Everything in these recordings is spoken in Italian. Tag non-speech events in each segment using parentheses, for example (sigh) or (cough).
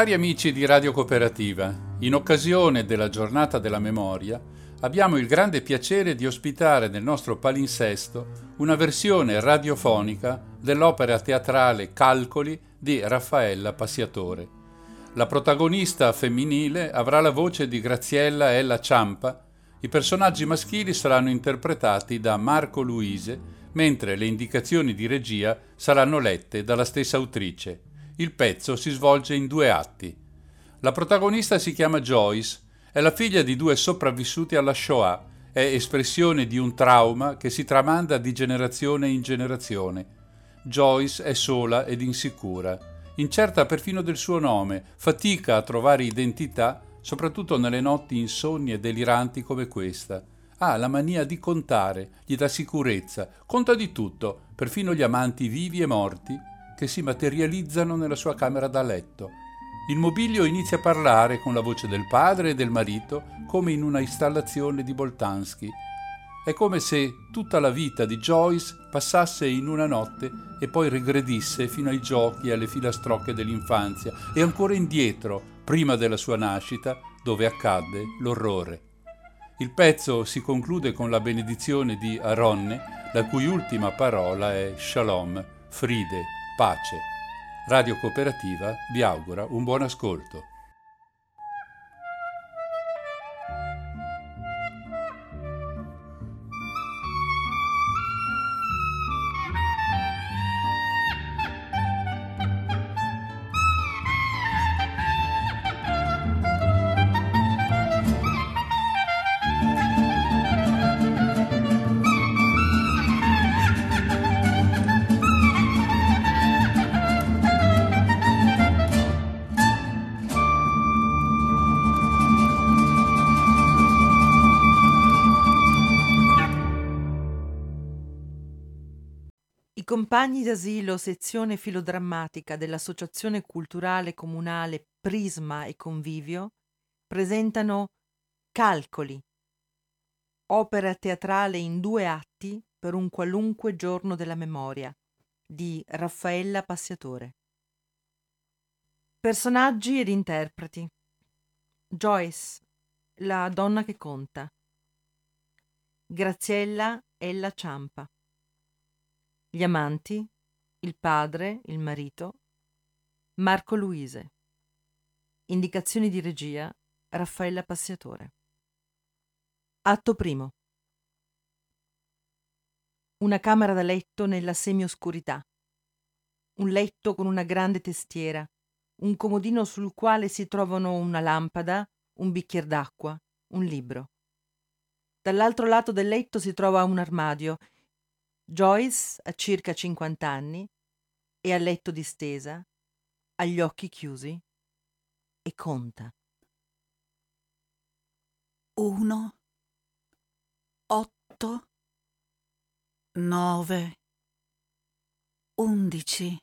Cari amici di Radio Cooperativa, in occasione della giornata della memoria abbiamo il grande piacere di ospitare nel nostro palinsesto una versione radiofonica dell'opera teatrale Calcoli di Raffaella Passiatore. La protagonista femminile avrà la voce di Graziella Ella Ciampa, i personaggi maschili saranno interpretati da Marco Luise, mentre le indicazioni di regia saranno lette dalla stessa autrice. Il pezzo si svolge in due atti. La protagonista si chiama Joyce, è la figlia di due sopravvissuti alla Shoah, è espressione di un trauma che si tramanda di generazione in generazione. Joyce è sola ed insicura, incerta perfino del suo nome, fatica a trovare identità, soprattutto nelle notti insonni e deliranti come questa. Ha la mania di contare, gli dà sicurezza, conta di tutto, perfino gli amanti vivi e morti che si materializzano nella sua camera da letto. Il mobilio inizia a parlare con la voce del padre e del marito come in una installazione di Boltanski. È come se tutta la vita di Joyce passasse in una notte e poi regredisse fino ai giochi e alle filastrocche dell'infanzia e ancora indietro, prima della sua nascita, dove accadde l'orrore. Il pezzo si conclude con la benedizione di Aronne, la cui ultima parola è Shalom, Fride, pace. Radio Cooperativa vi augura un buon ascolto. Compagni d'asilo sezione filodrammatica dell'Associazione Culturale Comunale Prisma e Convivio presentano Calcoli, opera teatrale in due atti per un qualunque giorno della memoria di Raffaella Passiatore. Personaggi ed interpreti. Joyce, la donna che conta. Graziella Ella Ciampa. Gli amanti, il padre, il marito, Marco Luise. Indicazioni di regia Raffaella Passiatore. Atto primo. Una camera da letto nella semioscurità. Un letto con una grande testiera, un comodino sul quale si trovano una lampada, un bicchiere d'acqua, un libro. Dall'altro lato del letto si trova un armadio Joyce ha circa 50 anni, è a letto distesa, ha gli occhi chiusi e conta. Uno, otto, nove, undici,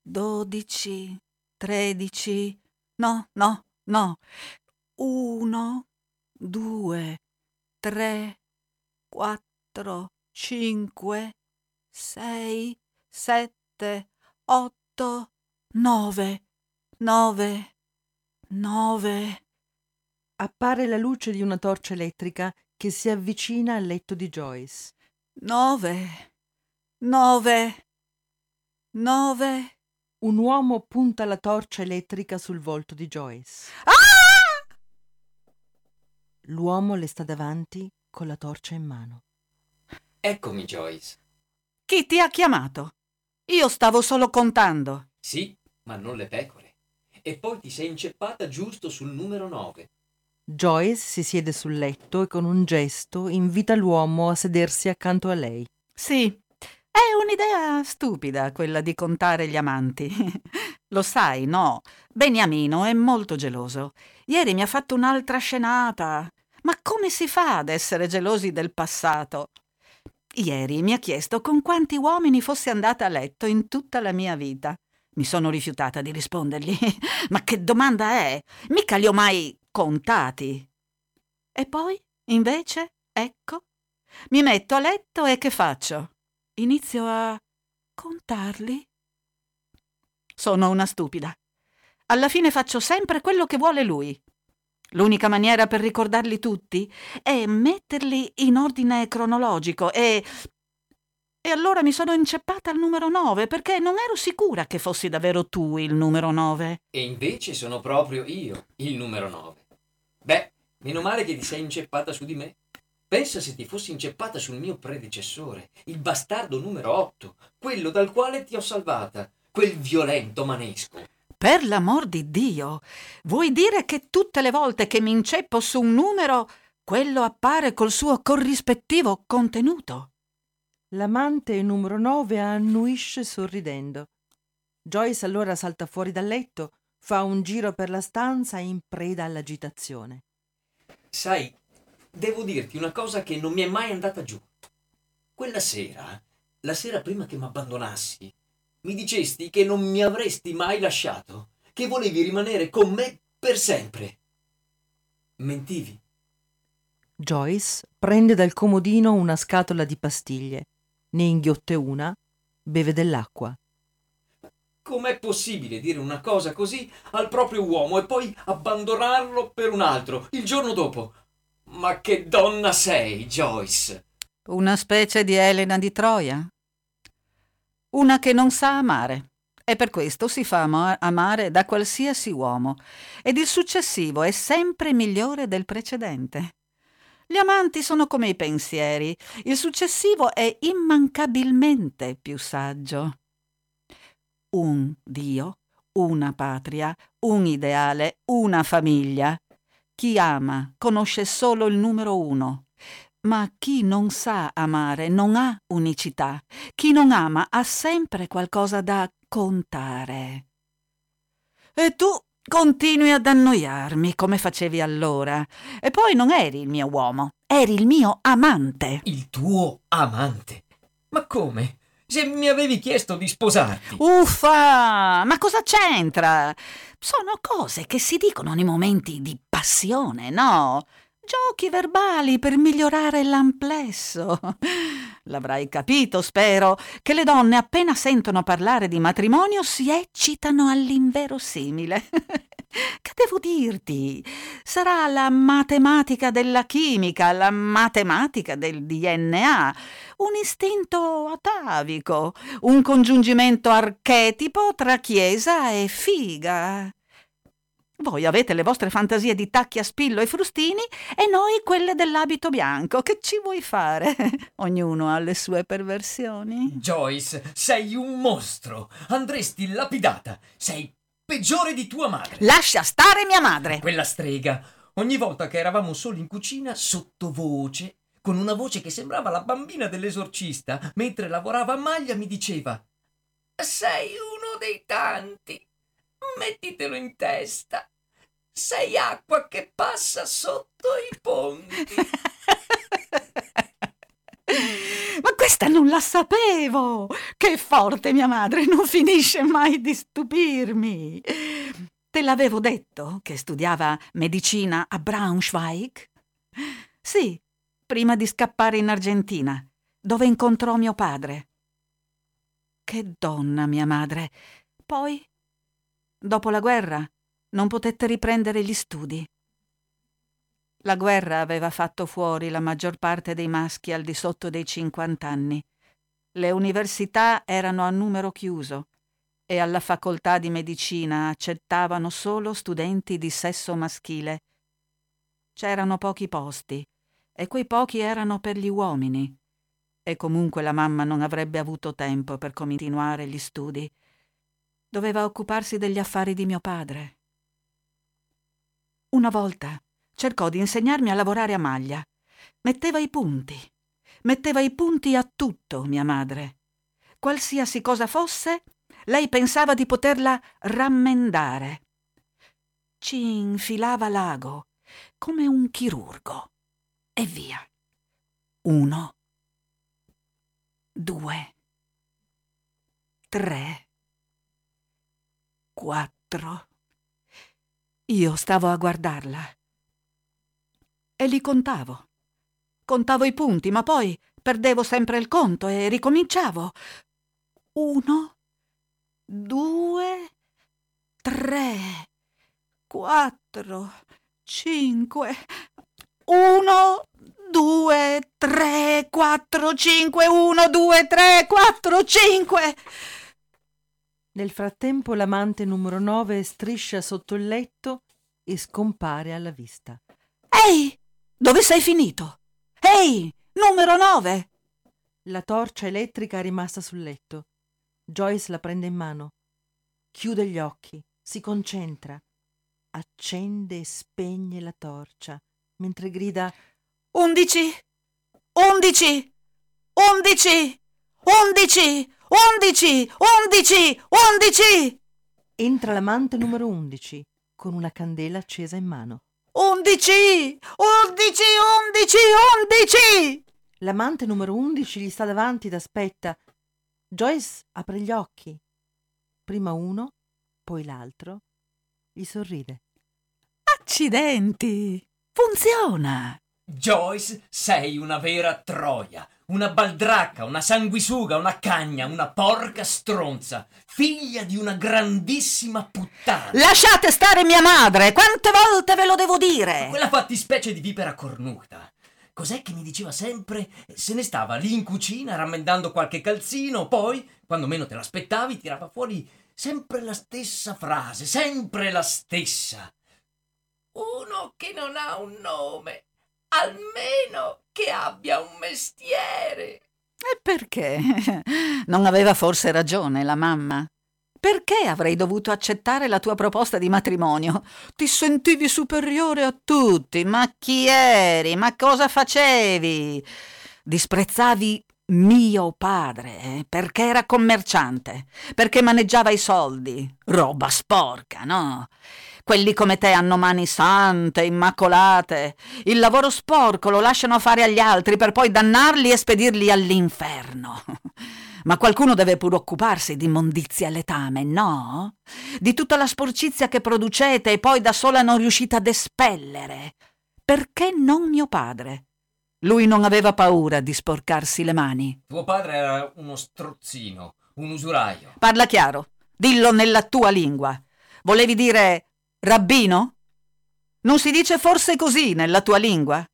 dodici, tredici, no, no, no, uno, due, tre, quattro, cinque, sei, sette, otto, nove, nove, nove. Appare la luce di una torcia elettrica che si avvicina al letto di Joyce. Nove, nove, nove. Un uomo punta la torcia elettrica sul volto di Joyce. Ah! L'uomo le sta davanti con la torcia in mano. Eccomi, Joyce. Chi ti ha chiamato? Io stavo solo contando. Sì, ma non le pecore. E poi ti sei inceppata giusto sul numero 9. Joyce si siede sul letto e con un gesto invita l'uomo a sedersi accanto a lei. Sì, è un'idea stupida quella di contare gli amanti. (laughs) Lo sai, no? Beniamino è molto geloso. Ieri mi ha fatto un'altra scenata. Ma come si fa ad essere gelosi del passato? Ieri mi ha chiesto con quanti uomini fossi andata a letto in tutta la mia vita. Mi sono rifiutata di rispondergli. (laughs) Ma che domanda è? Mica li ho mai contati. E poi, invece, ecco, mi metto a letto e che faccio? Inizio a contarli. Sono una stupida. Alla fine faccio sempre quello che vuole lui. L'unica maniera per ricordarli tutti è metterli in ordine cronologico e... E allora mi sono inceppata al numero 9 perché non ero sicura che fossi davvero tu il numero 9. E invece sono proprio io il numero 9. Beh, meno male che ti sei inceppata su di me. Pensa se ti fossi inceppata sul mio predecessore, il bastardo numero 8, quello dal quale ti ho salvata, quel violento manesco. Per l'amor di Dio, vuoi dire che tutte le volte che mi inceppo su un numero, quello appare col suo corrispettivo contenuto? L'amante numero 9 annuisce sorridendo. Joyce allora salta fuori dal letto, fa un giro per la stanza in preda all'agitazione. Sai, devo dirti una cosa che non mi è mai andata giù. Quella sera, la sera prima che mi abbandonassi, mi dicesti che non mi avresti mai lasciato, che volevi rimanere con me per sempre. Mentivi. Joyce prende dal comodino una scatola di pastiglie, ne inghiotte una, beve dell'acqua. Com'è possibile dire una cosa così al proprio uomo e poi abbandonarlo per un altro il giorno dopo? Ma che donna sei, Joyce! Una specie di Elena di Troia? Una che non sa amare. E per questo si fa amare da qualsiasi uomo, ed il successivo è sempre migliore del precedente. Gli amanti sono come i pensieri, il successivo è immancabilmente più saggio. Un Dio, una patria, un ideale, una famiglia. Chi ama conosce solo il numero uno, ma chi non sa amare non ha unicità. Chi non ama ha sempre qualcosa da contare. E tu continui ad annoiarmi come facevi allora. E poi non eri il mio uomo, eri il mio amante. Il tuo amante? Ma come? Se mi avevi chiesto di sposarti. Uffa! Ma cosa c'entra? Sono cose che si dicono nei momenti di passione, no? Giochi verbali per migliorare l'amplesso. L'avrai capito, spero, che le donne appena sentono parlare di matrimonio si eccitano all'inverosimile. (laughs) che devo dirti? Sarà la matematica della chimica, la matematica del DNA, un istinto atavico, un congiungimento archetipo tra chiesa e figa. Voi avete le vostre fantasie di tacchi a spillo e frustini e noi quelle dell'abito bianco. Che ci vuoi fare? (laughs) Ognuno ha le sue perversioni. Joyce, sei un mostro. Andresti lapidata. Sei peggiore di tua madre. Lascia stare mia madre. Quella strega. Ogni volta che eravamo soli in cucina, sottovoce, con una voce che sembrava la bambina dell'esorcista, mentre lavorava a maglia, mi diceva: Sei uno dei tanti. Mettitelo in testa. Sei acqua che passa sotto i ponti. Ma questa non la sapevo! Che forte mia madre, non finisce mai di stupirmi. Te l'avevo detto che studiava medicina a Braunschweig? Sì, prima di scappare in Argentina, dove incontrò mio padre. Che donna mia madre. Poi, dopo la guerra, non potette riprendere gli studi. La guerra aveva fatto fuori la maggior parte dei maschi al di sotto dei 50 anni. Le università erano a numero chiuso e alla facoltà di medicina accettavano solo studenti di sesso maschile. C'erano pochi posti e quei pochi erano per gli uomini. E comunque la mamma non avrebbe avuto tempo per continuare gli studi. Doveva occuparsi degli affari di mio padre. Una volta cercò di insegnarmi a lavorare a maglia. Metteva i punti. Metteva i punti a tutto, mia madre. Qualsiasi cosa fosse, lei pensava di poterla rammendare. Ci infilava l'ago come un chirurgo. E via. Uno. Due. Tre. Quattro. Io stavo a guardarla. E li contavo. Contavo i punti, ma poi perdevo sempre il conto e ricominciavo. Uno, due, tre. quattro, cinque, uno, due, tre, quattro, cinque, uno, due, tre, quattro, cinque. Nel frattempo l'amante numero 9 striscia sotto il letto e scompare alla vista. Ehi, dove sei finito? Ehi, numero 9! La torcia elettrica è rimasta sul letto. Joyce la prende in mano. Chiude gli occhi, si concentra, accende e spegne la torcia, mentre grida Undici! Undici! Undici! Undici! Undici! Undici! Undici! Entra l'amante numero 11 con una candela accesa in mano. Undici! Undici! Undici! Undici! L'amante numero 11 gli sta davanti ed aspetta. Joyce apre gli occhi. Prima uno, poi l'altro. Gli sorride. Accidenti! Funziona! Joyce, sei una vera troia, una baldracca, una sanguisuga, una cagna, una porca stronza, figlia di una grandissima puttana. Lasciate stare mia madre! Quante volte ve lo devo dire? Quella fattispecie di vipera cornuta. Cos'è che mi diceva sempre? Se ne stava lì in cucina rammendando qualche calzino, poi, quando meno te l'aspettavi, tirava fuori sempre la stessa frase, sempre la stessa. Uno che non ha un nome, almeno che abbia un mestiere. E perché? Non aveva forse ragione la mamma? Perché avrei dovuto accettare la tua proposta di matrimonio? Ti sentivi superiore a tutti. Ma chi eri? Ma cosa facevi? Disprezzavi mio padre eh? perché era commerciante, perché maneggiava i soldi. Roba sporca, no? Quelli come te hanno mani sante, immacolate. Il lavoro sporco lo lasciano fare agli altri per poi dannarli e spedirli all'inferno. (laughs) Ma qualcuno deve pure occuparsi di immondizia e letame, no? Di tutta la sporcizia che producete e poi da sola non riuscite ad espellere. Perché non mio padre? Lui non aveva paura di sporcarsi le mani. Tuo padre era uno strozzino, un usuraio. Parla chiaro, dillo nella tua lingua. Volevi dire rabbino? Non si dice forse così nella tua lingua?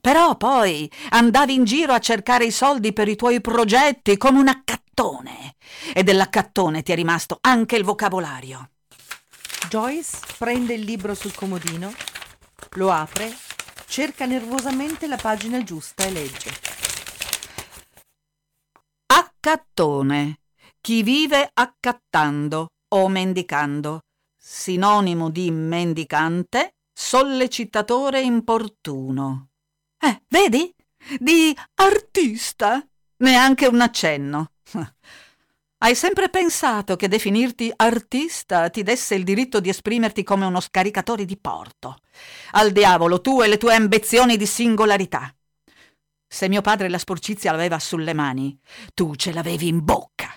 Però poi andavi in giro a cercare i soldi per i tuoi progetti come un accattone. E dell'accattone ti è rimasto anche il vocabolario. Joyce prende il libro sul comodino, lo apre, cerca nervosamente la pagina giusta e legge. Accattone. Chi vive accattando o mendicando. Sinonimo di mendicante, sollecitatore importuno. Eh, vedi? Di artista. Neanche un accenno. (laughs) Hai sempre pensato che definirti artista ti desse il diritto di esprimerti come uno scaricatore di porto. Al diavolo tu e le tue ambizioni di singolarità. Se mio padre la sporcizia l'aveva sulle mani, tu ce l'avevi in bocca.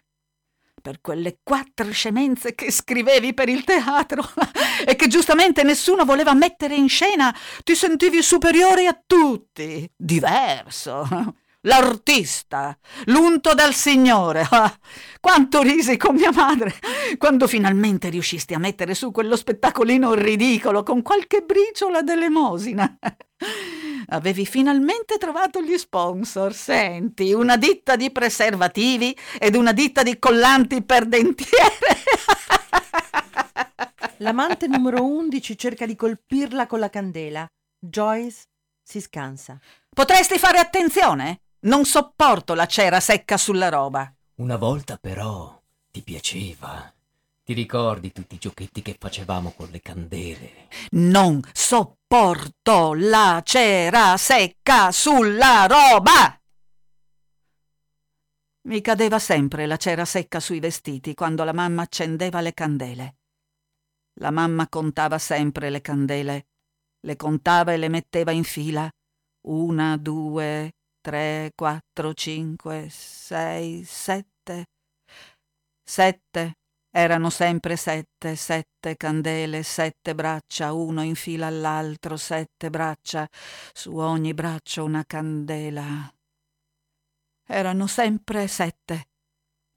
Per quelle quattro scemenze che scrivevi per il teatro (laughs) e che giustamente nessuno voleva mettere in scena, ti sentivi superiore a tutti, diverso l'artista, l'unto dal Signore. Ah, (laughs) quanto risi con mia madre quando finalmente riuscisti a mettere su quello spettacolino ridicolo con qualche briciola d'elemosina. Avevi finalmente trovato gli sponsor, senti, una ditta di preservativi ed una ditta di collanti per dentiere. (laughs) L'amante numero 11 cerca di colpirla con la candela. Joyce si scansa. Potresti fare attenzione? Non sopporto la cera secca sulla roba. Una volta però ti piaceva. Ti ricordi tutti i giochetti che facevamo con le candele? Non sopporto la cera secca sulla roba. Mi cadeva sempre la cera secca sui vestiti quando la mamma accendeva le candele. La mamma contava sempre le candele, le contava e le metteva in fila. Una, due, tre, quattro, cinque, sei, sette. Sette. Erano sempre sette, sette candele, sette braccia, uno in fila all'altro, sette braccia, su ogni braccio una candela. Erano sempre sette.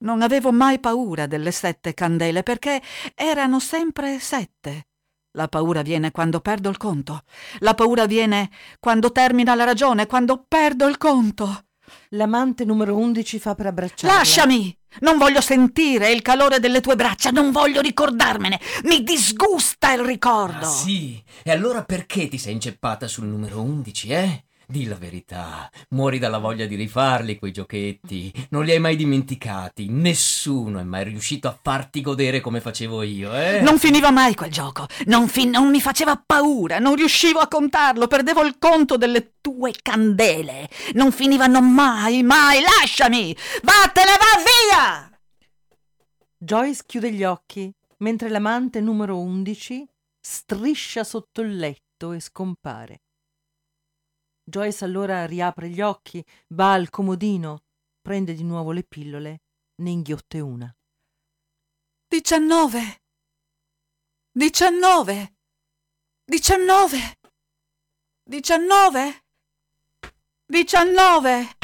Non avevo mai paura delle sette candele perché erano sempre sette. La paura viene quando perdo il conto. La paura viene quando termina la ragione, quando perdo il conto. L'amante numero 11 fa per abbracciarla. Lasciami! Non voglio sentire il calore delle tue braccia, non voglio ricordarmene. Mi disgusta il ricordo. Ah, sì? E allora perché ti sei inceppata sul numero 11, eh? Di la verità, muori dalla voglia di rifarli quei giochetti. Non li hai mai dimenticati. Nessuno è mai riuscito a farti godere come facevo io, eh? Non finiva mai quel gioco. Non, fin- non mi faceva paura. Non riuscivo a contarlo. Perdevo il conto delle tue candele. Non finivano mai, mai. Lasciami! Vattene, va via! Joyce chiude gli occhi mentre l'amante numero 11 striscia sotto il letto e scompare. Joyce allora riapre gli occhi, va al comodino, prende di nuovo le pillole, ne inghiotte una. Diciannove. Diciannove. Diciannove. Diciannove. Diciannove.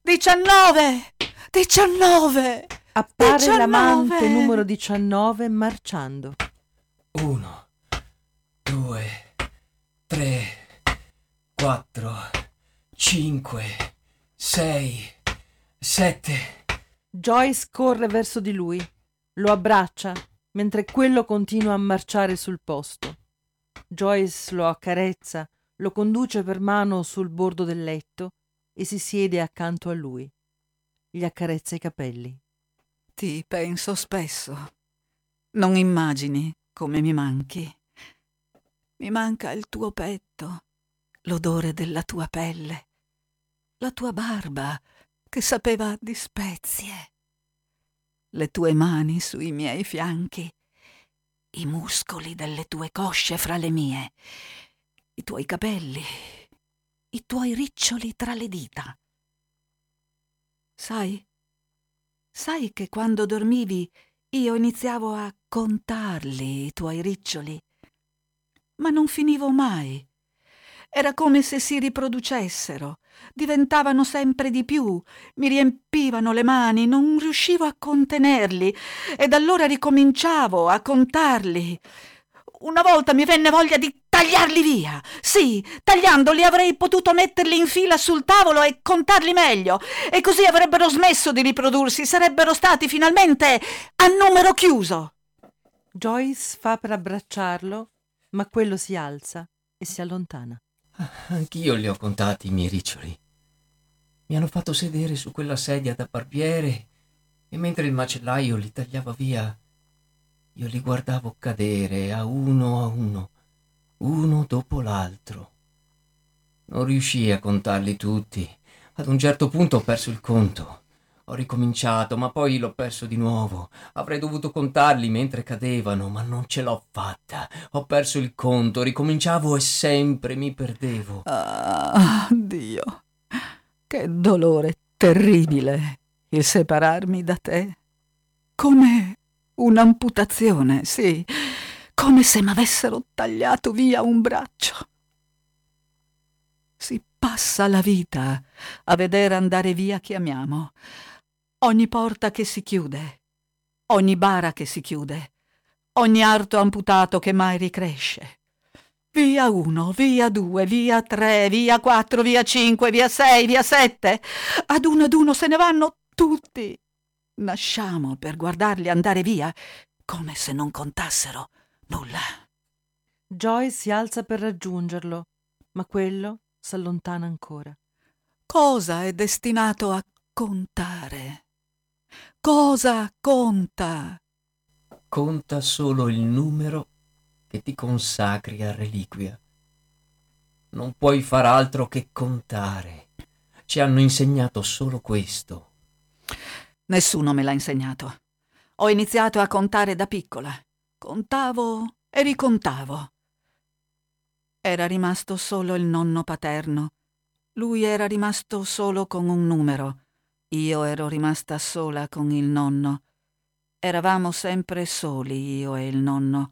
Diciannove. Diciannove. Appare 19. l'amante numero 19 marciando. Uno, due, tre, quattro, cinque, sei, sette. Joyce corre verso di lui, lo abbraccia, mentre quello continua a marciare sul posto. Joyce lo accarezza, lo conduce per mano sul bordo del letto e si siede accanto a lui. Gli accarezza i capelli. Ti penso spesso. Non immagini come mi manchi. Mi manca il tuo petto, l'odore della tua pelle, la tua barba che sapeva di spezie, le tue mani sui miei fianchi, i muscoli delle tue cosce fra le mie, i tuoi capelli, i tuoi riccioli tra le dita. Sai, sai che quando dormivi io iniziavo a contarli i tuoi riccioli, ma non finivo mai. Era come se si riproducessero, diventavano sempre di più, mi riempivano le mani, non riuscivo a contenerli, ed allora ricominciavo a contarli. Una volta mi venne voglia di tagliarli via. Sì, tagliandoli avrei potuto metterli in fila sul tavolo e contarli meglio, e così avrebbero smesso di riprodursi, sarebbero stati finalmente a numero chiuso. Joyce fa per abbracciarlo, ma quello si alza e si allontana. Anch'io li ho contati i miei riccioli. Mi hanno fatto sedere su quella sedia da barbiere e mentre il macellaio li tagliava via, io li guardavo cadere a uno a uno, uno dopo l'altro. Non riuscii a contarli tutti. Ad un certo punto ho perso il conto. Ho ricominciato, ma poi l'ho perso di nuovo. Avrei dovuto contarli mentre cadevano, ma non ce l'ho fatta. Ho perso il conto, ricominciavo e sempre mi perdevo. Ah, Dio, che dolore terribile il separarmi da te. Come un'amputazione, sì, come se m'avessero tagliato via un braccio. Si passa la vita a vedere andare via chi amiamo. Ogni porta che si chiude, ogni bara che si chiude, ogni arto amputato che mai ricresce. Via uno, via due, via tre, via quattro, via cinque, via sei, via sette. Ad uno ad uno se ne vanno tutti. Nasciamo per guardarli andare via, come se non contassero nulla. Joyce si alza per raggiungerlo, ma quello s'allontana ancora. Cosa è destinato a contare? Cosa conta? Conta solo il numero che ti consacri a reliquia. Non puoi far altro che contare. Ci hanno insegnato solo questo. Nessuno me l'ha insegnato. Ho iniziato a contare da piccola. Contavo e ricontavo. Era rimasto solo il nonno paterno. Lui era rimasto solo con un numero. Io ero rimasta sola con il nonno. Eravamo sempre soli, io e il nonno.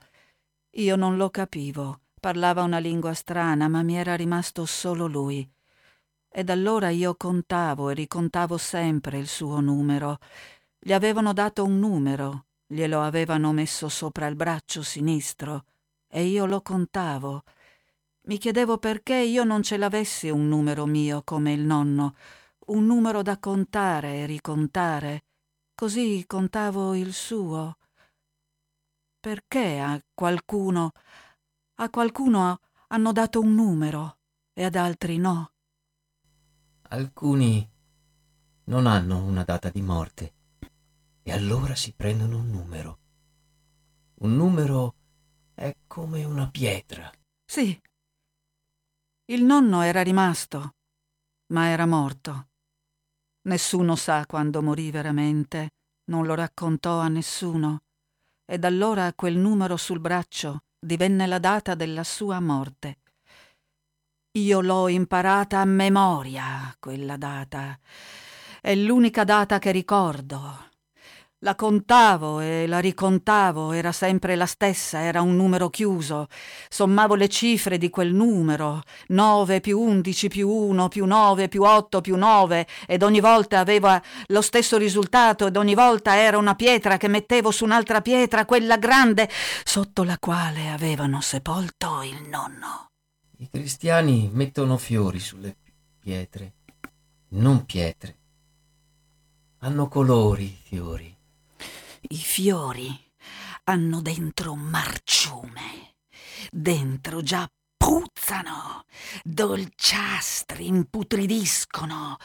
Io non lo capivo. Parlava una lingua strana, ma mi era rimasto solo lui. Ed allora io contavo e ricontavo sempre il suo numero. Gli avevano dato un numero, glielo avevano messo sopra il braccio sinistro e io lo contavo. Mi chiedevo perché io non ce l'avessi un numero mio come il nonno, un numero da contare e ricontare. Così contavo il suo. Perché a qualcuno, a qualcuno hanno dato un numero e ad altri no? Alcuni non hanno una data di morte e allora si prendono un numero. Un numero è come una pietra. Sì, il nonno era rimasto, ma era morto. Nessuno sa quando morì veramente, non lo raccontò a nessuno, e da allora quel numero sul braccio divenne la data della sua morte. Io l'ho imparata a memoria, quella data. È l'unica data che ricordo. La contavo e la ricontavo, era sempre la stessa, era un numero chiuso. Sommavo le cifre di quel numero, 9 più 11 più 1 più 9 più 8 più 9, ed ogni volta aveva lo stesso risultato ed ogni volta era una pietra che mettevo su un'altra pietra, quella grande, sotto la quale avevano sepolto il nonno. I cristiani mettono fiori sulle pietre, non pietre. Hanno colori i fiori. I fiori hanno dentro marciume, dentro già puzzano, dolciastri imputridiscono,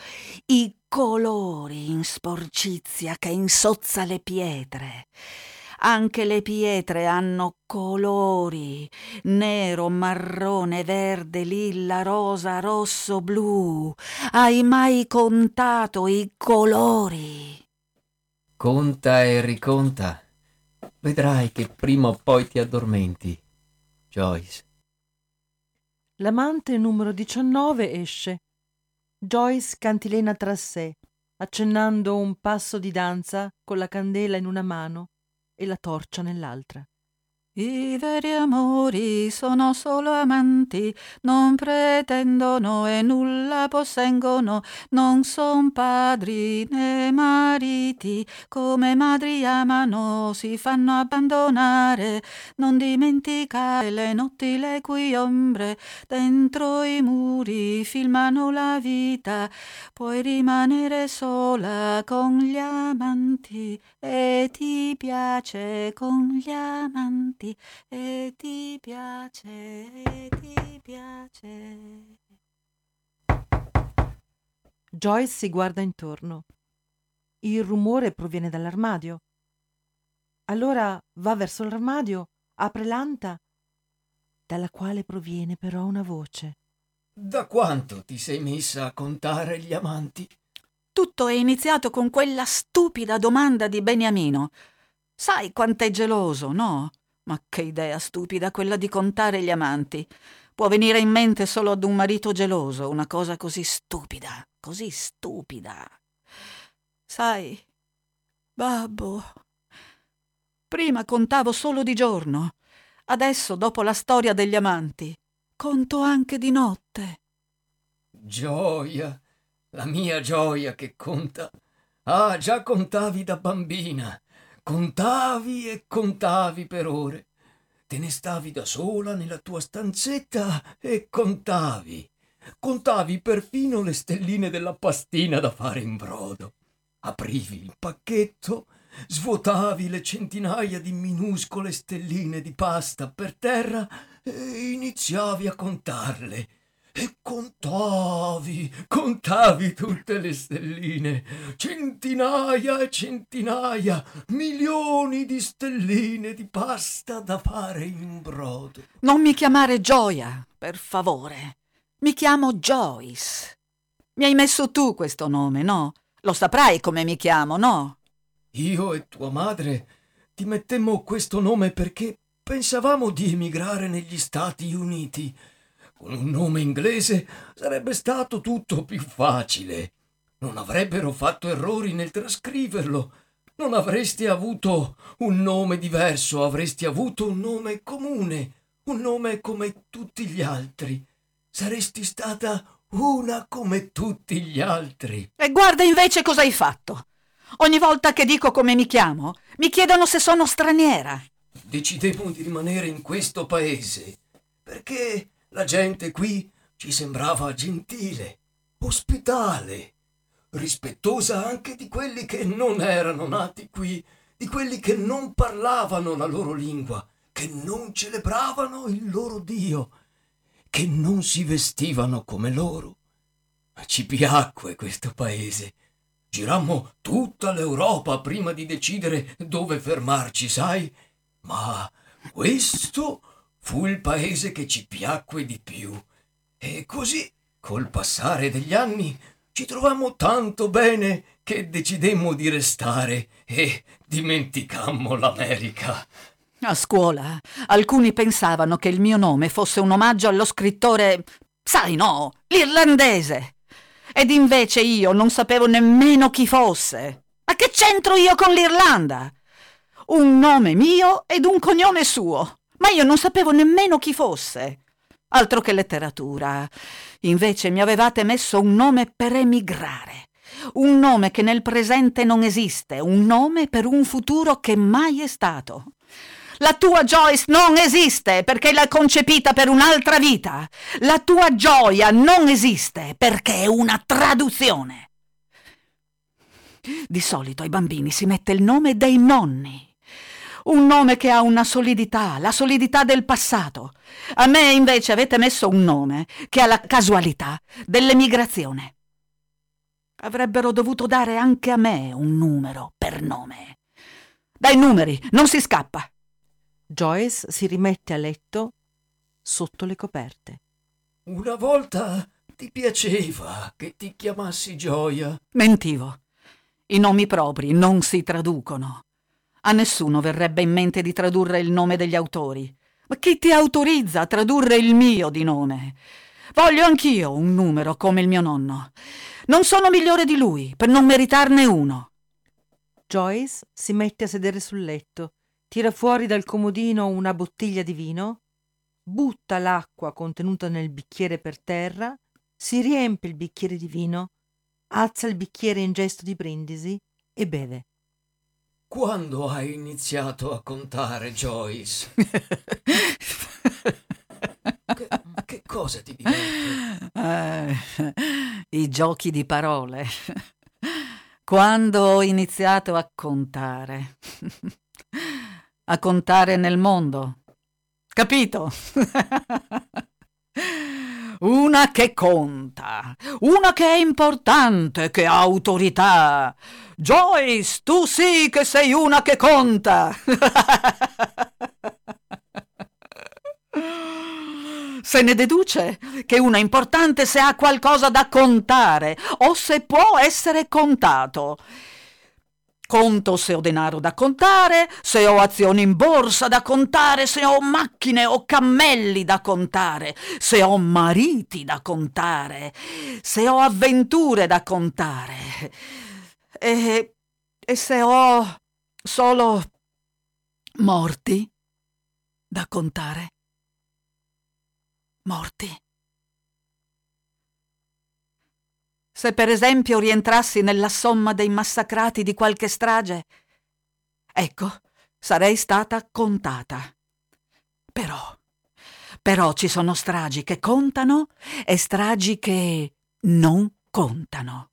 i colori in sporcizia che insozza le pietre. Anche le pietre hanno colori, nero, marrone, verde, lilla, rosa, rosso, blu. Hai mai contato i colori? Conta e riconta. Vedrai che prima o poi ti addormenti, Joyce. L'amante numero 19 esce. Joyce cantilena tra sé, accennando un passo di danza con la candela in una mano e la torcia nell'altra. I veri amori sono solo amanti, non pretendono e nulla possengono, non son padri né mariti, come madri amano si fanno abbandonare, non dimenticare le notti le cui ombre. Dentro i muri filmano la vita, puoi rimanere sola con gli amanti. E ti piace con gli amanti e ti piace, e ti piace. Joyce si guarda intorno. Il rumore proviene dall'armadio. Allora va verso l'armadio, apre l'anta, dalla quale proviene però una voce. Da quanto ti sei messa a contare gli amanti? Tutto è iniziato con quella stupida domanda di Beniamino. Sai quant'è geloso, no? Ma che idea stupida quella di contare gli amanti. Può venire in mente solo ad un marito geloso una cosa così stupida, così stupida. Sai, babbo, prima contavo solo di giorno, adesso, dopo la storia degli amanti, conto anche di notte. Gioia, la mia gioia che conta. Ah, già contavi da bambina. Contavi e contavi per ore. Te ne stavi da sola nella tua stanzetta e contavi. Contavi perfino le stelline della pastina da fare in brodo. Aprivi il pacchetto, svuotavi le centinaia di minuscole stelline di pasta per terra e iniziavi a contarle e contavi, contavi tutte le stelline, centinaia e centinaia, milioni di stelline di pasta da fare in brodo. Non mi chiamare Gioia, per favore. Mi chiamo Joyce. Mi hai messo tu questo nome, no? Lo saprai come mi chiamo, no? Io e tua madre ti mettemmo questo nome perché pensavamo di emigrare negli Stati Uniti con un nome inglese sarebbe stato tutto più facile. Non avrebbero fatto errori nel trascriverlo. Non avresti avuto un nome diverso, avresti avuto un nome comune, un nome come tutti gli altri. Saresti stata una come tutti gli altri. E guarda invece cosa hai fatto. Ogni volta che dico come mi chiamo, mi chiedono se sono straniera. decidemmo di rimanere in questo paese perché la gente qui ci sembrava gentile, ospitale, rispettosa anche di quelli che non erano nati qui, di quelli che non parlavano la loro lingua, che non celebravano il loro Dio, che non si vestivano come loro. Ci piacque questo paese. Girammo tutta l'Europa prima di decidere dove fermarci, sai? Ma questo fu il paese che ci piacque di più. E così, col passare degli anni, ci trovammo tanto bene che decidemmo di restare e dimenticammo l'America. A scuola alcuni pensavano che il mio nome fosse un omaggio allo scrittore, sai no, l'irlandese. Ed invece io non sapevo nemmeno chi fosse. Ma che c'entro io con l'Irlanda? Un nome mio ed un cognome suo. Ma io non sapevo nemmeno chi fosse. Altro che letteratura. Invece mi avevate messo un nome per emigrare. Un nome che nel presente non esiste, un nome per un futuro che mai è stato. La tua Joyce non esiste perché l'hai concepita per un'altra vita. La tua gioia non esiste perché è una traduzione. Di solito ai bambini si mette il nome dei nonni. Un nome che ha una solidità, la solidità del passato. A me invece avete messo un nome che ha la casualità dell'emigrazione. Avrebbero dovuto dare anche a me un numero per nome. Dai numeri, non si scappa. Joyce si rimette a letto sotto le coperte. Una volta ti piaceva che ti chiamassi Gioia. Mentivo. I nomi propri non si traducono. A nessuno verrebbe in mente di tradurre il nome degli autori. Ma chi ti autorizza a tradurre il mio di nome? Voglio anch'io un numero come il mio nonno. Non sono migliore di lui per non meritarne uno. Joyce si mette a sedere sul letto tira fuori dal comodino una bottiglia di vino, butta l'acqua contenuta nel bicchiere per terra, si riempie il bicchiere di vino, alza il bicchiere in gesto di brindisi e beve. Quando hai iniziato a contare, Joyce? (laughs) che, che, cosa ti diverte? Eh, I giochi di parole. Quando ho iniziato a contare a contare nel mondo. Capito? Una che conta, una che è importante, che ha autorità. Joyce, tu sì che sei una che conta. (laughs) Se ne deduce che una è importante se ha qualcosa da contare o se può essere contato. Conto se ho denaro da contare, se ho azioni in borsa da contare, se ho macchine o cammelli da contare, se ho mariti da contare, se ho avventure da contare. E, e se ho solo morti da contare. Morti. Se per esempio rientrassi nella somma dei massacrati di qualche strage, ecco, sarei stata contata. Però, però ci sono stragi che contano e stragi che non contano.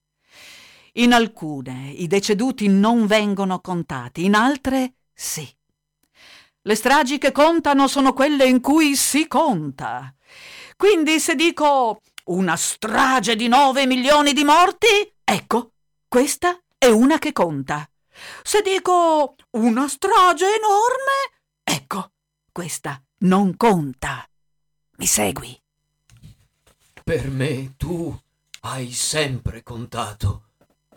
In alcune i deceduti non vengono contati, in altre sì. Le stragi che contano sono quelle in cui si conta. Quindi se dico una strage di nove milioni di morti? Ecco, questa è una che conta. Se dico una strage enorme, ecco, questa non conta. Mi segui? Per me tu hai sempre contato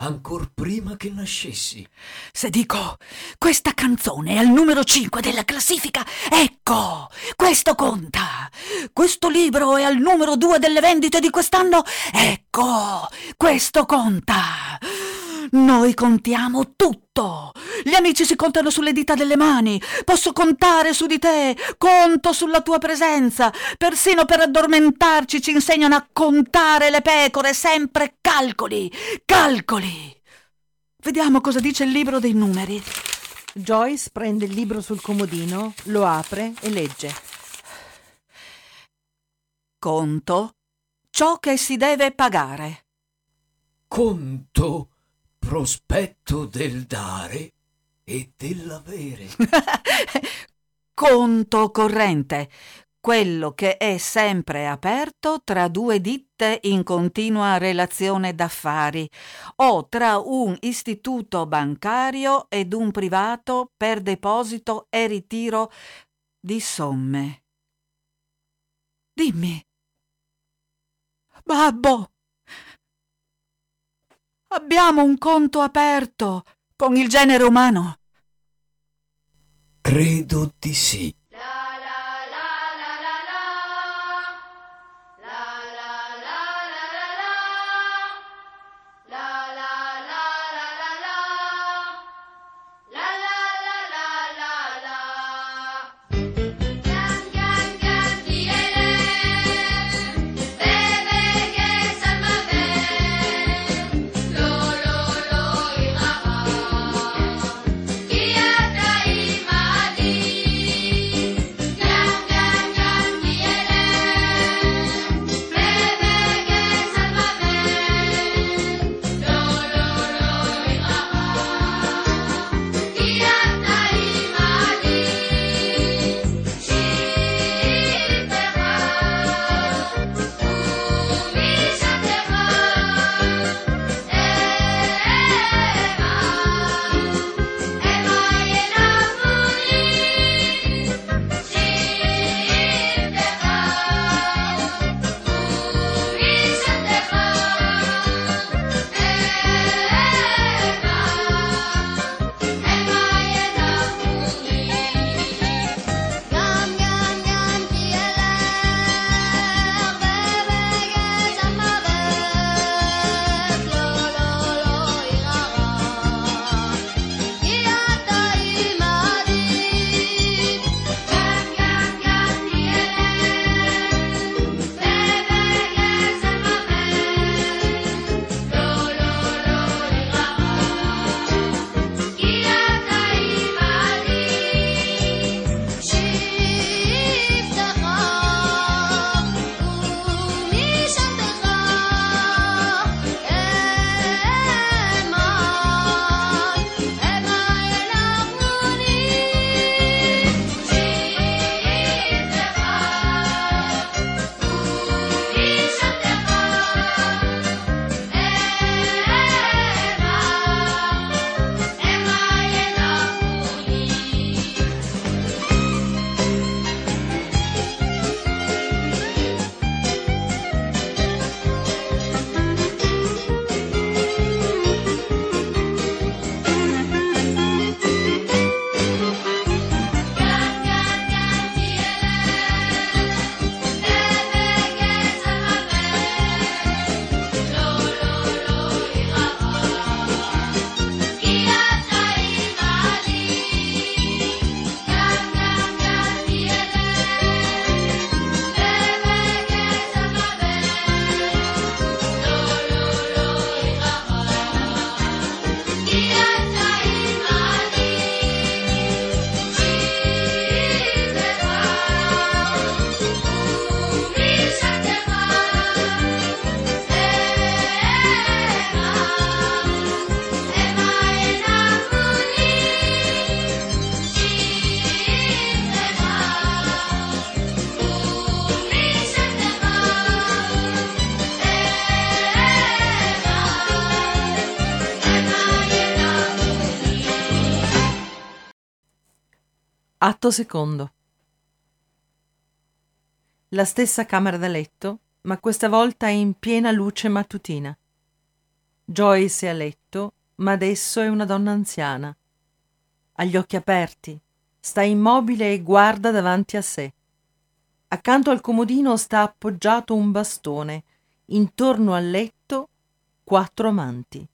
ancor prima che nascessi. Se dico questa canzone è al numero 5 della classifica, ecco, questo conta. Questo libro è al numero 2 delle vendite di quest'anno, ecco, questo conta. Noi contiamo tutto. Gli amici si contano sulle dita delle mani. Posso contare su di te. Conto sulla tua presenza. Persino per addormentarci ci insegnano a contare le pecore. Sempre calcoli. Calcoli. Vediamo cosa dice il libro dei numeri. Joyce prende il libro sul comodino, lo apre e legge. Conto ciò che si deve pagare. Conto prospetto del dare e dell'avere. (laughs) Conto corrente, quello che è sempre aperto tra due ditte in continua relazione d'affari o tra un istituto bancario ed un privato per deposito e ritiro di somme. Dimmi. Babbo. Abbiamo un conto aperto con il genere umano. Credo di sì. Atto secondo. La stessa camera da letto, ma questa volta in piena luce mattutina. Joyce è a letto, ma adesso è una donna anziana. Ha gli occhi aperti, sta immobile e guarda davanti a sé. Accanto al comodino sta appoggiato un bastone, intorno al letto quattro amanti.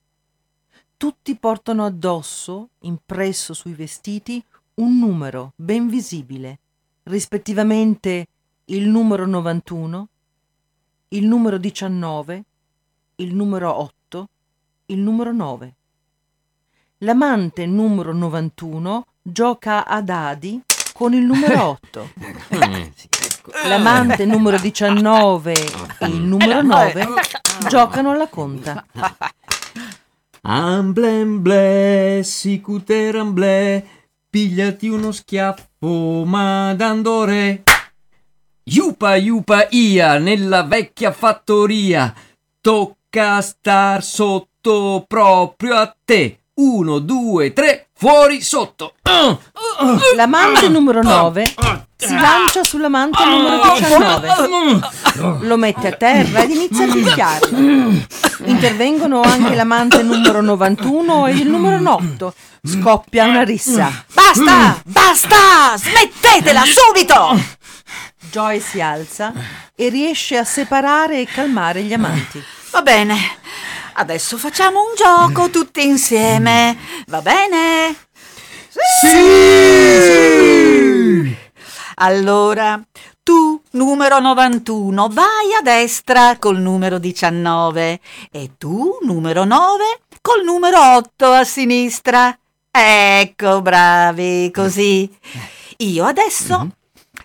Tutti portano addosso, impresso sui vestiti, un numero ben visibile, rispettivamente il numero 91, il numero 19, il numero 8, il numero 9. L'amante numero 91 gioca a dadi con il numero (laughs) 8. L'amante numero 19 e il numero 9 giocano alla conta. Amblemble, sicuteramble, pigliati uno schiaffo, madandore. Iupa, iupa, ia, nella vecchia fattoria. Tocca star sotto proprio a te. Uno, due, tre, fuori sotto. L'amante numero 9 si lancia sull'amante numero 19, lo mette a terra ed inizia a picchiarlo. Intervengono anche l'amante numero 91 ed il numero 8. Scoppia una rissa. Basta! Basta! Smettetela subito! Joy si alza e riesce a separare e calmare gli amanti. Va bene. Adesso facciamo un gioco tutti insieme. Va bene? Sì! Allora, tu, numero 91, vai a destra col numero 19 e tu, numero 9, col numero 8 a sinistra. Ecco, bravi, così. Io adesso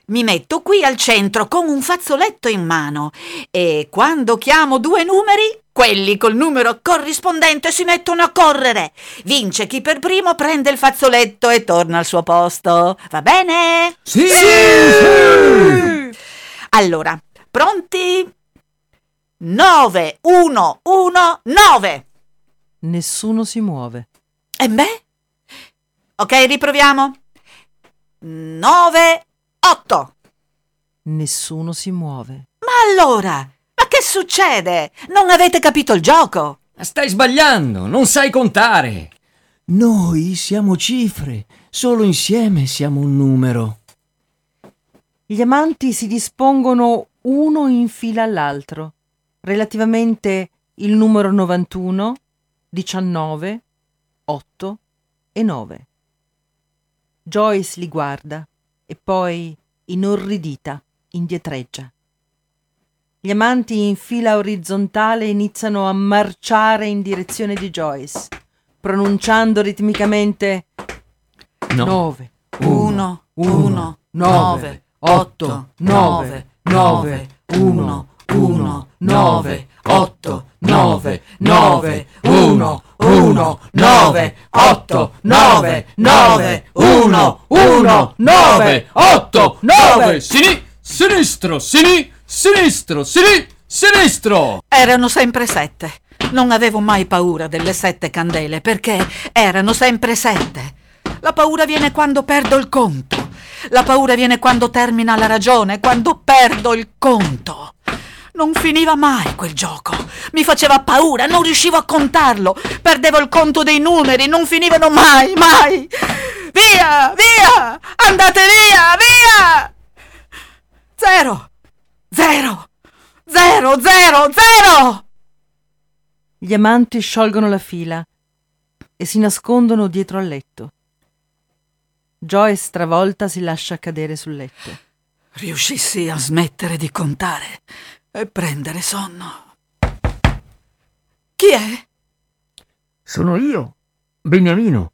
mi metto qui al centro con un fazzoletto in mano e quando chiamo due numeri, quelli col numero corrispondente si mettono a correre. Vince chi per primo prende il fazzoletto e torna al suo posto. Va bene? Sì! Allora, pronti? 9, 1, 1, 9. Nessuno si muove. E beh? Ok, riproviamo. 9, 8. Nessuno si muove. Ma allora, succede? Non avete capito il gioco? Stai sbagliando, non sai contare. Noi siamo cifre, solo insieme siamo un numero. Gli amanti si dispongono uno in fila all'altro, relativamente il numero 91, 19, 8 e 9. Joyce li guarda e poi, inorridita, indietreggia. Gli amanti in fila orizzontale iniziano a marciare in direzione di Joyce, pronunciando ritmicamente No. 9, 1, 1, 9, 8, 9, 9, 1, 1, 9, 8, 9, 9, 1, 1, 9, 8, 9, 9, 1, 1, 9, 8, 9. Sini, sinistro, sini, sinistro, sini, sinistro. Erano sempre sette. Non avevo mai paura delle sette candele perché erano sempre sette. La paura viene quando perdo il conto. La paura viene quando termina la ragione, quando perdo il conto. Non finiva mai quel gioco. Mi faceva paura, non riuscivo a contarlo. Perdevo il conto dei numeri, non finivano mai, mai. Via, via! Andate via, via! Zero, zero, zero, zero, zero! Gli amanti sciolgono la fila e si nascondono dietro al letto. Joyce stravolta si lascia cadere sul letto. Riuscissi a smettere di contare e prendere sonno. Chi è? Sono io, Beniamino,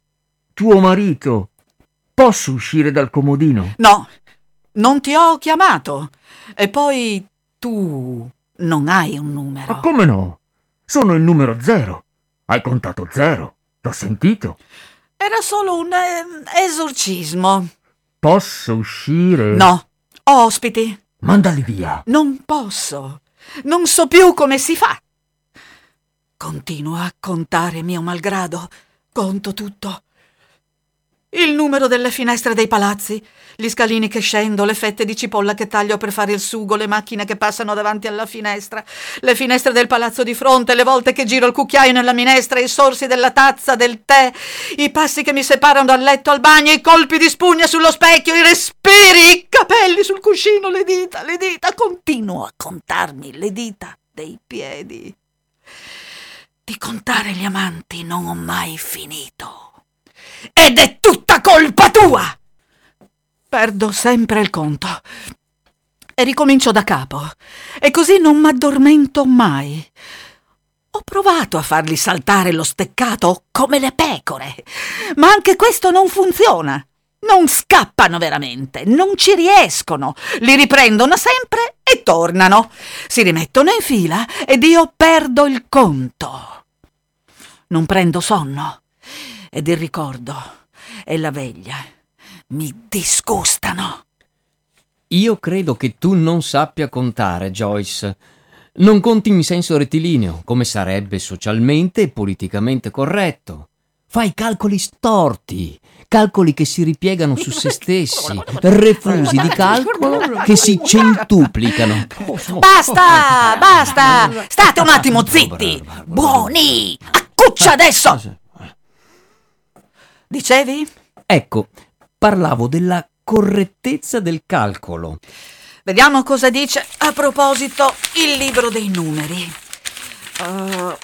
tuo marito. Posso uscire dal comodino? No, non ti ho chiamato. E poi tu non hai un numero. Ma come no? Sono il numero zero. Hai contato zero. L'ho sentito. Era solo un eh, esorcismo. Posso uscire? No, ospiti. Mandali via. Non posso. Non so più come si fa. Continuo a contare mio malgrado. Conto tutto. Il numero delle finestre dei palazzi, gli scalini che scendo, le fette di cipolla che taglio per fare il sugo, le macchine che passano davanti alla finestra, le finestre del palazzo di fronte, le volte che giro il cucchiaio nella minestra, i sorsi della tazza, del tè, i passi che mi separano dal letto al bagno, i colpi di spugna sullo specchio, i respiri, i capelli sul cuscino, le dita, le dita. Continuo a contarmi le dita dei piedi. Di contare gli amanti non ho mai finito. Ed è tutta colpa tua! Perdo sempre il conto. E ricomincio da capo. E così non m'addormento mai. Ho provato a farli saltare lo steccato come le pecore, ma anche questo non funziona. Non scappano veramente, non ci riescono, li riprendono sempre e tornano. Si rimettono in fila ed io perdo il conto. Non prendo sonno ed il ricordo e la veglia mi disgustano. Io credo che tu non sappia contare, Joyce. Non conti in senso rettilineo, come sarebbe socialmente e politicamente corretto. Fai calcoli storti, calcoli che si ripiegano su se stessi, refusi di calcolo che si centuplicano. Basta, basta! State un attimo zitti! Buoni! Accuccia adesso! Dicevi? Ecco, parlavo della correttezza del calcolo. Vediamo cosa dice a proposito il libro dei numeri. Uh,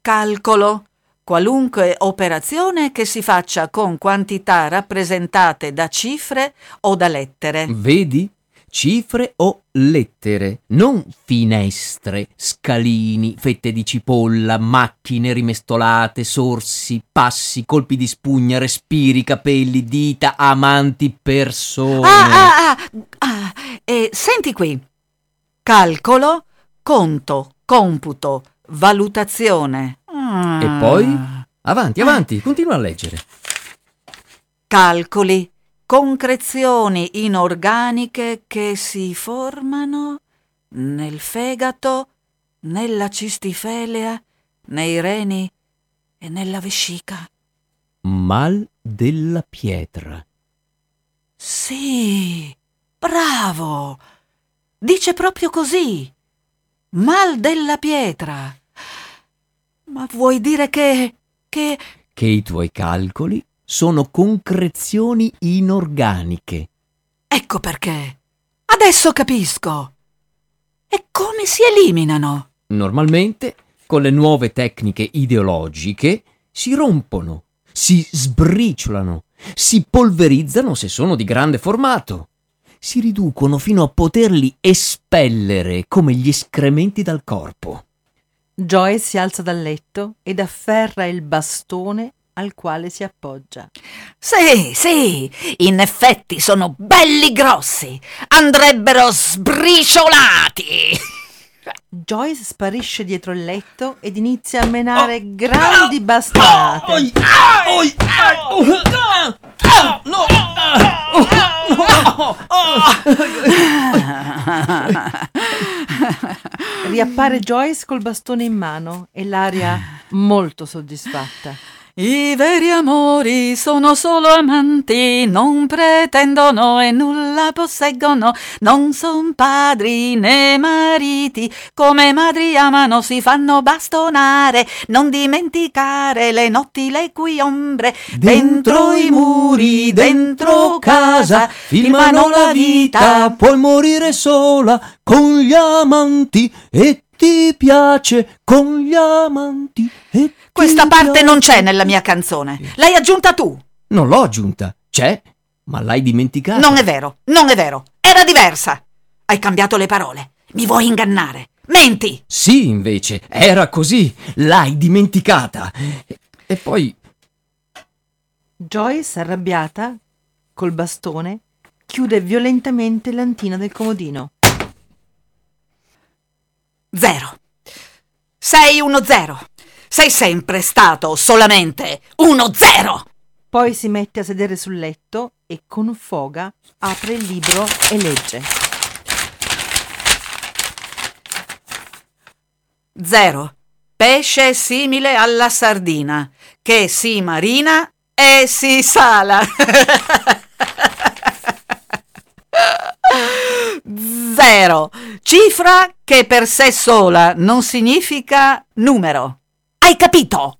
calcolo. Qualunque operazione che si faccia con quantità rappresentate da cifre o da lettere. Vedi? Cifre o lettere, non finestre, scalini, fette di cipolla, macchine rimestolate, sorsi, passi, colpi di spugna, respiri, capelli, dita, amanti, persone. Ah, ah, ah, ah. E senti qui. Calcolo, conto, computo, valutazione. E poi? Avanti, avanti, continua a leggere. Calcoli, concrezioni inorganiche che si formano nel fegato, nella cistifelea, nei reni e nella vescica. Mal della pietra. Sì, bravo. Dice proprio così. Mal della pietra. Ma vuoi dire che... che... Che i tuoi calcoli sono concrezioni inorganiche. Ecco perché. Adesso capisco. E come si eliminano? Normalmente, con le nuove tecniche ideologiche, si rompono, si sbriciolano, si polverizzano se sono di grande formato, si riducono fino a poterli espellere come gli escrementi dal corpo. Joyce si alza dal letto ed afferra il bastone al quale si appoggia. Sì, sì, in effetti sono belli grossi. Andrebbero sbriciolati. Joyce sparisce dietro il letto ed inizia a menare grandi bastonate. Riappare Joyce col bastone in mano e l'aria molto soddisfatta. I veri amori sono solo amanti, non pretendono e nulla posseggono, non son padri né mariti, come madri amano si fanno bastonare, non dimenticare le notti le cui ombre, dentro i muri, dentro casa, filmano la vita, puoi morire sola con gli amanti e ti piace con gli amanti e Questa parte piace. non c'è nella mia canzone, l'hai aggiunta tu. Non l'ho aggiunta, c'è, ma l'hai dimenticata. Non è vero, non è vero, era diversa. Hai cambiato le parole, mi vuoi ingannare. Menti! Sì, invece, era così, l'hai dimenticata. E, e poi Joyce, arrabbiata, col bastone, chiude violentemente l'antina del comodino. Zero. Sei uno zero. Sei sempre stato solamente uno zero. Poi si mette a sedere sul letto e con foga apre il libro e legge. Zero. Pesce simile alla sardina, che si marina e si sala. (laughs) Zero. Cifra che per sé sola non significa numero. Hai capito?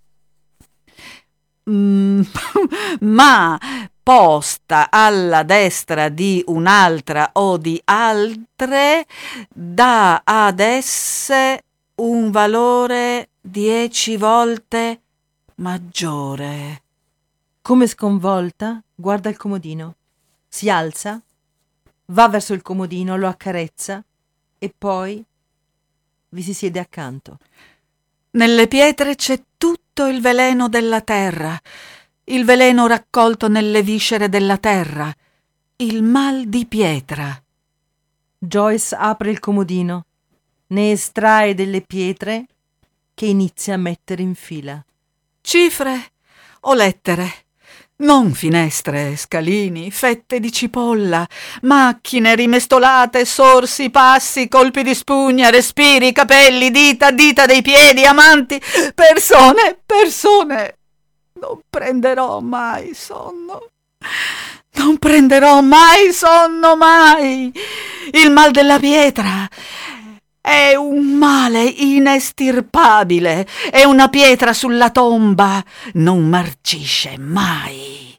Mm, (laughs) ma posta alla destra di un'altra o di altre dà ad esse un valore dieci volte maggiore. Come sconvolta, guarda il comodino. Si alza, va verso il comodino, lo accarezza e poi vi si siede accanto. Nelle pietre c'è tutto il veleno della terra, il veleno raccolto nelle viscere della terra, il mal di pietra. Joyce apre il comodino, ne estrae delle pietre che inizia a mettere in fila. Cifre o lettere? Non finestre, scalini, fette di cipolla, macchine rimestolate, sorsi, passi, colpi di spugna, respiri, capelli, dita, dita dei piedi, amanti, persone, persone. Non prenderò mai sonno. Non prenderò mai sonno, mai. Il mal della pietra è un male inestirpabile e una pietra sulla tomba non marcisce mai.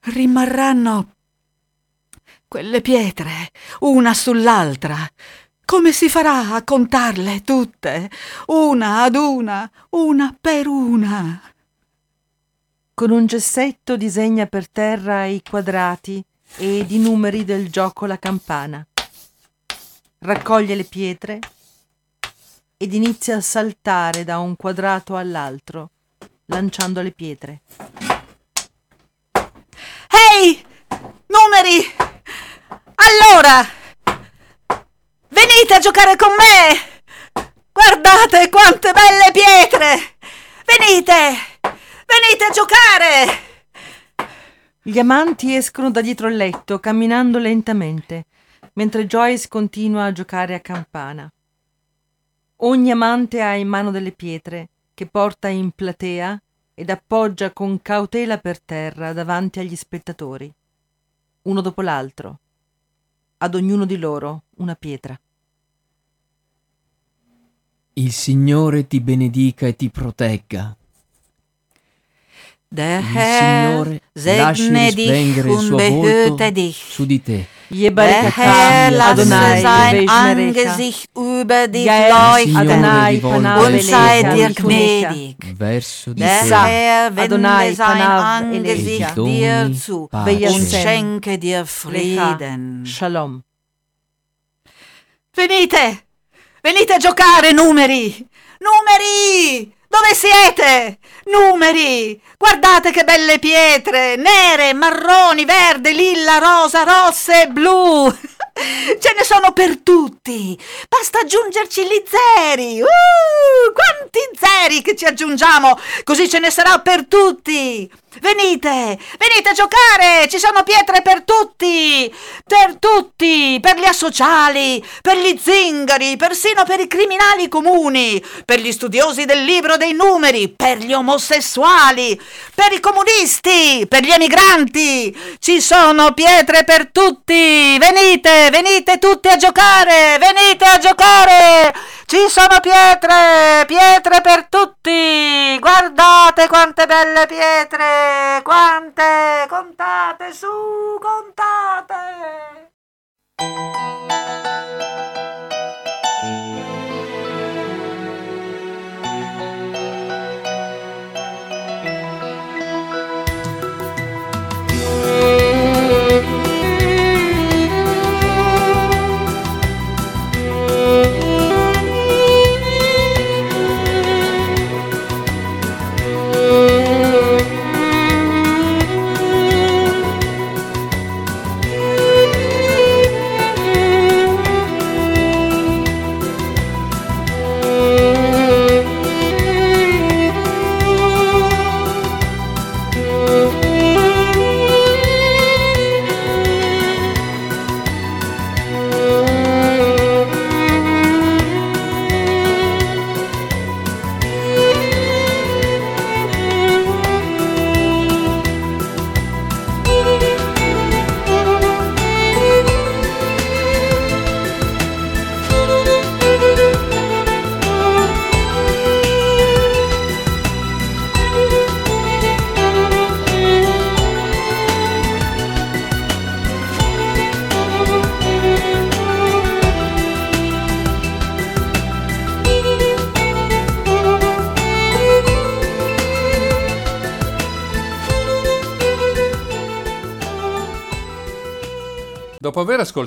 Rimarranno quelle pietre una sull'altra. Come si farà a contarle tutte, una ad una, una per una? Con un gessetto disegna per terra i quadrati ed i numeri del gioco la campana raccoglie le pietre ed inizia a saltare da un quadrato all'altro, lanciando le pietre. Ehi! Numeri! Allora! Venite a giocare con me! Guardate quante belle pietre! Venite! Venite a giocare! Gli amanti escono da dietro il letto, camminando lentamente mentre Joyce continua a giocare a campana. Ogni amante ha in mano delle pietre che porta in platea ed appoggia con cautela per terra davanti agli spettatori, uno dopo l'altro, ad ognuno di loro una pietra. Il Signore ti benedica e ti protegga. Il Signore lasci risplendere il suo volto su di te. Der Herr lasse sein. Angesicht über dich leuchten und sei dir gnädig. Der Herr wende sein Angesicht dir zu und schenke dir Frieden. Shalom. Venite! Venite a giocare, numeri! Numeri! Dove siete? Numeri! Guardate che belle pietre! Nere, marroni, verde, lilla, rosa, rosse blu! (laughs) Ce ne sono per tutti! Basta aggiungerci gli zeri! Uh, quanti zeri che ci aggiungiamo! Così ce ne sarà per tutti! Venite! Venite a giocare! Ci sono pietre per tutti! Per tutti! Per gli asociali, per gli zingari, persino per i criminali comuni, per gli studiosi del libro dei numeri, per gli omosessuali, per i comunisti, per gli emigranti! Ci sono pietre per tutti! Venite! Venite tutti a giocare! Venite a giocare! Ci sono pietre! Pietre per tutti! Guardate quante belle pietre! Quante! Contate su! Contate!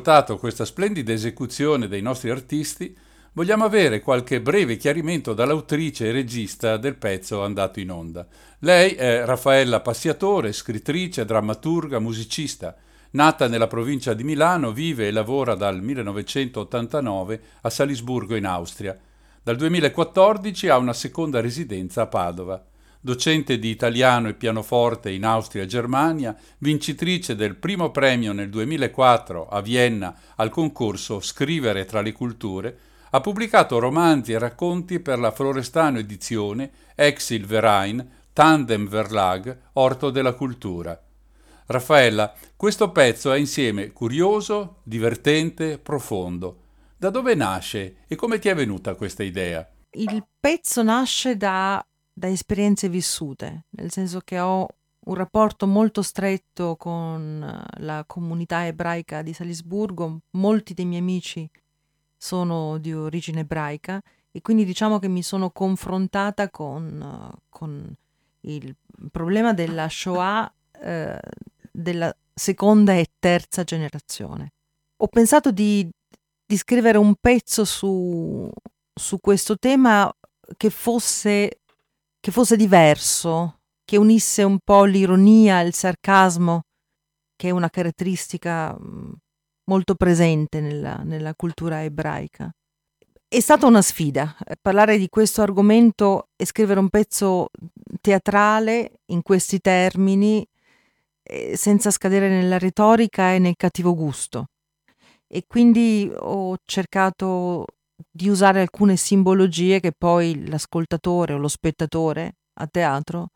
Ascoltato questa splendida esecuzione dei nostri artisti, vogliamo avere qualche breve chiarimento dall'autrice e regista del pezzo andato in onda. Lei è Raffaella Passiatore, scrittrice, drammaturga, musicista. Nata nella provincia di Milano, vive e lavora dal 1989 a Salisburgo in Austria. Dal 2014 ha una seconda residenza a Padova docente di italiano e pianoforte in Austria e Germania, vincitrice del primo premio nel 2004 a Vienna al concorso Scrivere tra le culture, ha pubblicato romanzi e racconti per la Florestano Edizione, Exil Verein, Tandem Verlag, Orto della Cultura. Raffaella, questo pezzo è insieme curioso, divertente, profondo. Da dove nasce e come ti è venuta questa idea? Il pezzo nasce da da esperienze vissute, nel senso che ho un rapporto molto stretto con eh, la comunità ebraica di Salisburgo, molti dei miei amici sono di origine ebraica e quindi diciamo che mi sono confrontata con, uh, con il problema della Shoah eh, della seconda e terza generazione. Ho pensato di, di scrivere un pezzo su, su questo tema che fosse che fosse diverso, che unisse un po' l'ironia il sarcasmo, che è una caratteristica mm, molto presente nella, nella cultura ebraica. È stata una sfida eh, parlare di questo argomento e scrivere un pezzo teatrale in questi termini eh, senza scadere nella retorica e nel cattivo gusto. E quindi ho cercato di usare alcune simbologie che poi l'ascoltatore o lo spettatore a teatro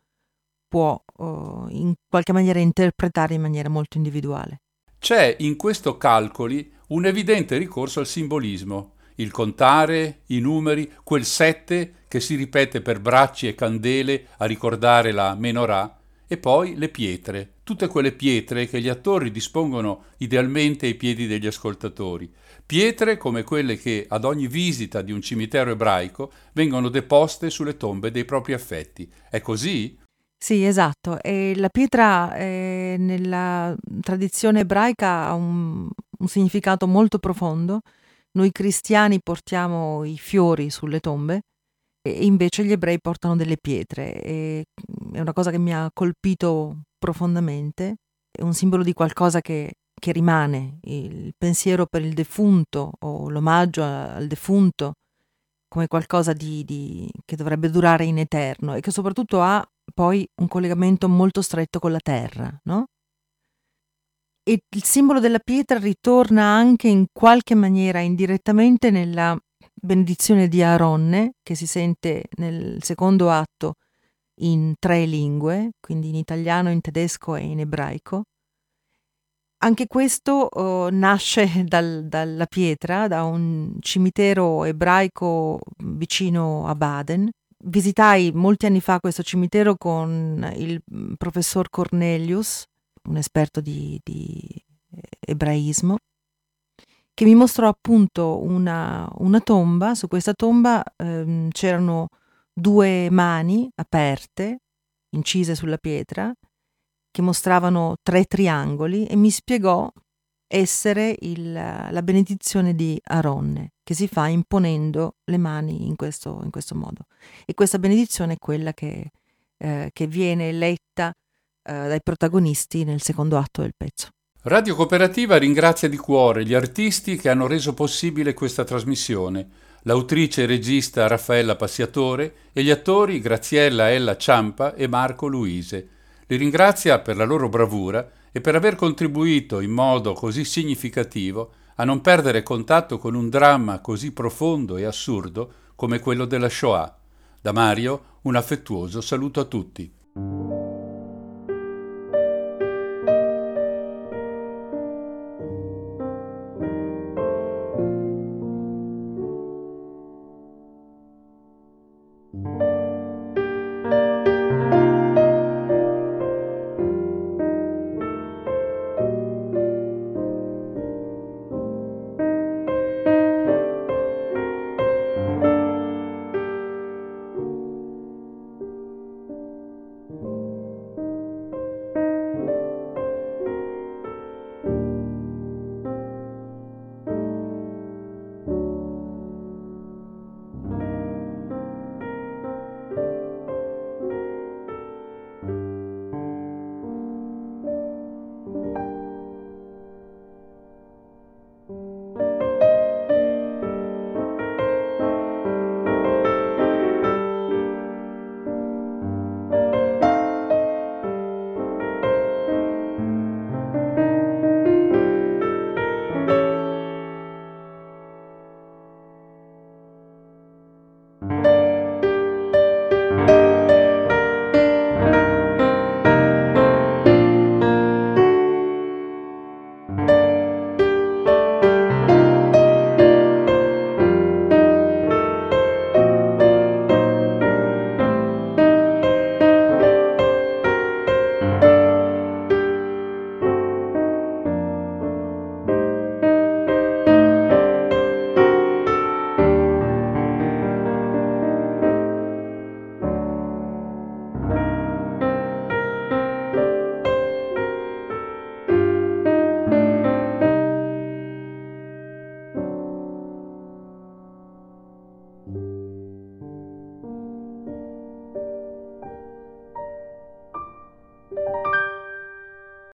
può uh, in qualche maniera interpretare in maniera molto individuale. C'è in questo calcoli un evidente ricorso al simbolismo, il contare, i numeri, quel sette che si ripete per bracci e candele a ricordare la menorah, e poi le pietre, tutte quelle pietre che gli attori dispongono idealmente ai piedi degli ascoltatori, Pietre come quelle che ad ogni visita di un cimitero ebraico vengono deposte sulle tombe dei propri affetti. È così? Sì, esatto. E la pietra eh, nella tradizione ebraica ha un, un significato molto profondo. Noi cristiani portiamo i fiori sulle tombe e invece gli ebrei portano delle pietre. E è una cosa che mi ha colpito profondamente. È un simbolo di qualcosa che che rimane, il pensiero per il defunto o l'omaggio al defunto come qualcosa di, di, che dovrebbe durare in eterno e che soprattutto ha poi un collegamento molto stretto con la terra, no? E il simbolo della pietra ritorna anche in qualche maniera indirettamente nella benedizione di Aronne, che si sente nel secondo atto in tre lingue, quindi in italiano, in tedesco e in ebraico, anche questo uh, nasce (laughs) dal, dalla pietra, da un cimitero ebraico vicino a Baden. Visitai molti anni fa questo cimitero con il professor Cornelius, un esperto di, di ebraismo, che mi mostrò appunto una, una tomba. Su questa tomba ehm, c'erano due mani aperte, incise sulla pietra, che mostravano tre triangoli e mi spiegò essere il, la benedizione di Aronne, che si fa imponendo le mani in questo, in questo modo. E questa benedizione è quella che, eh, che viene letta eh, dai protagonisti nel secondo atto del pezzo. Radio Cooperativa ringrazia di cuore gli artisti che hanno reso possibile questa trasmissione, l'autrice e regista Raffaella Passiatore e gli attori Graziella Ella Ciampa e Marco Luise. Li ringrazia per la loro bravura e per aver contribuito in modo così significativo a non perdere contatto con un dramma così profondo e assurdo come quello della Shoah. Da Mario un affettuoso saluto a tutti.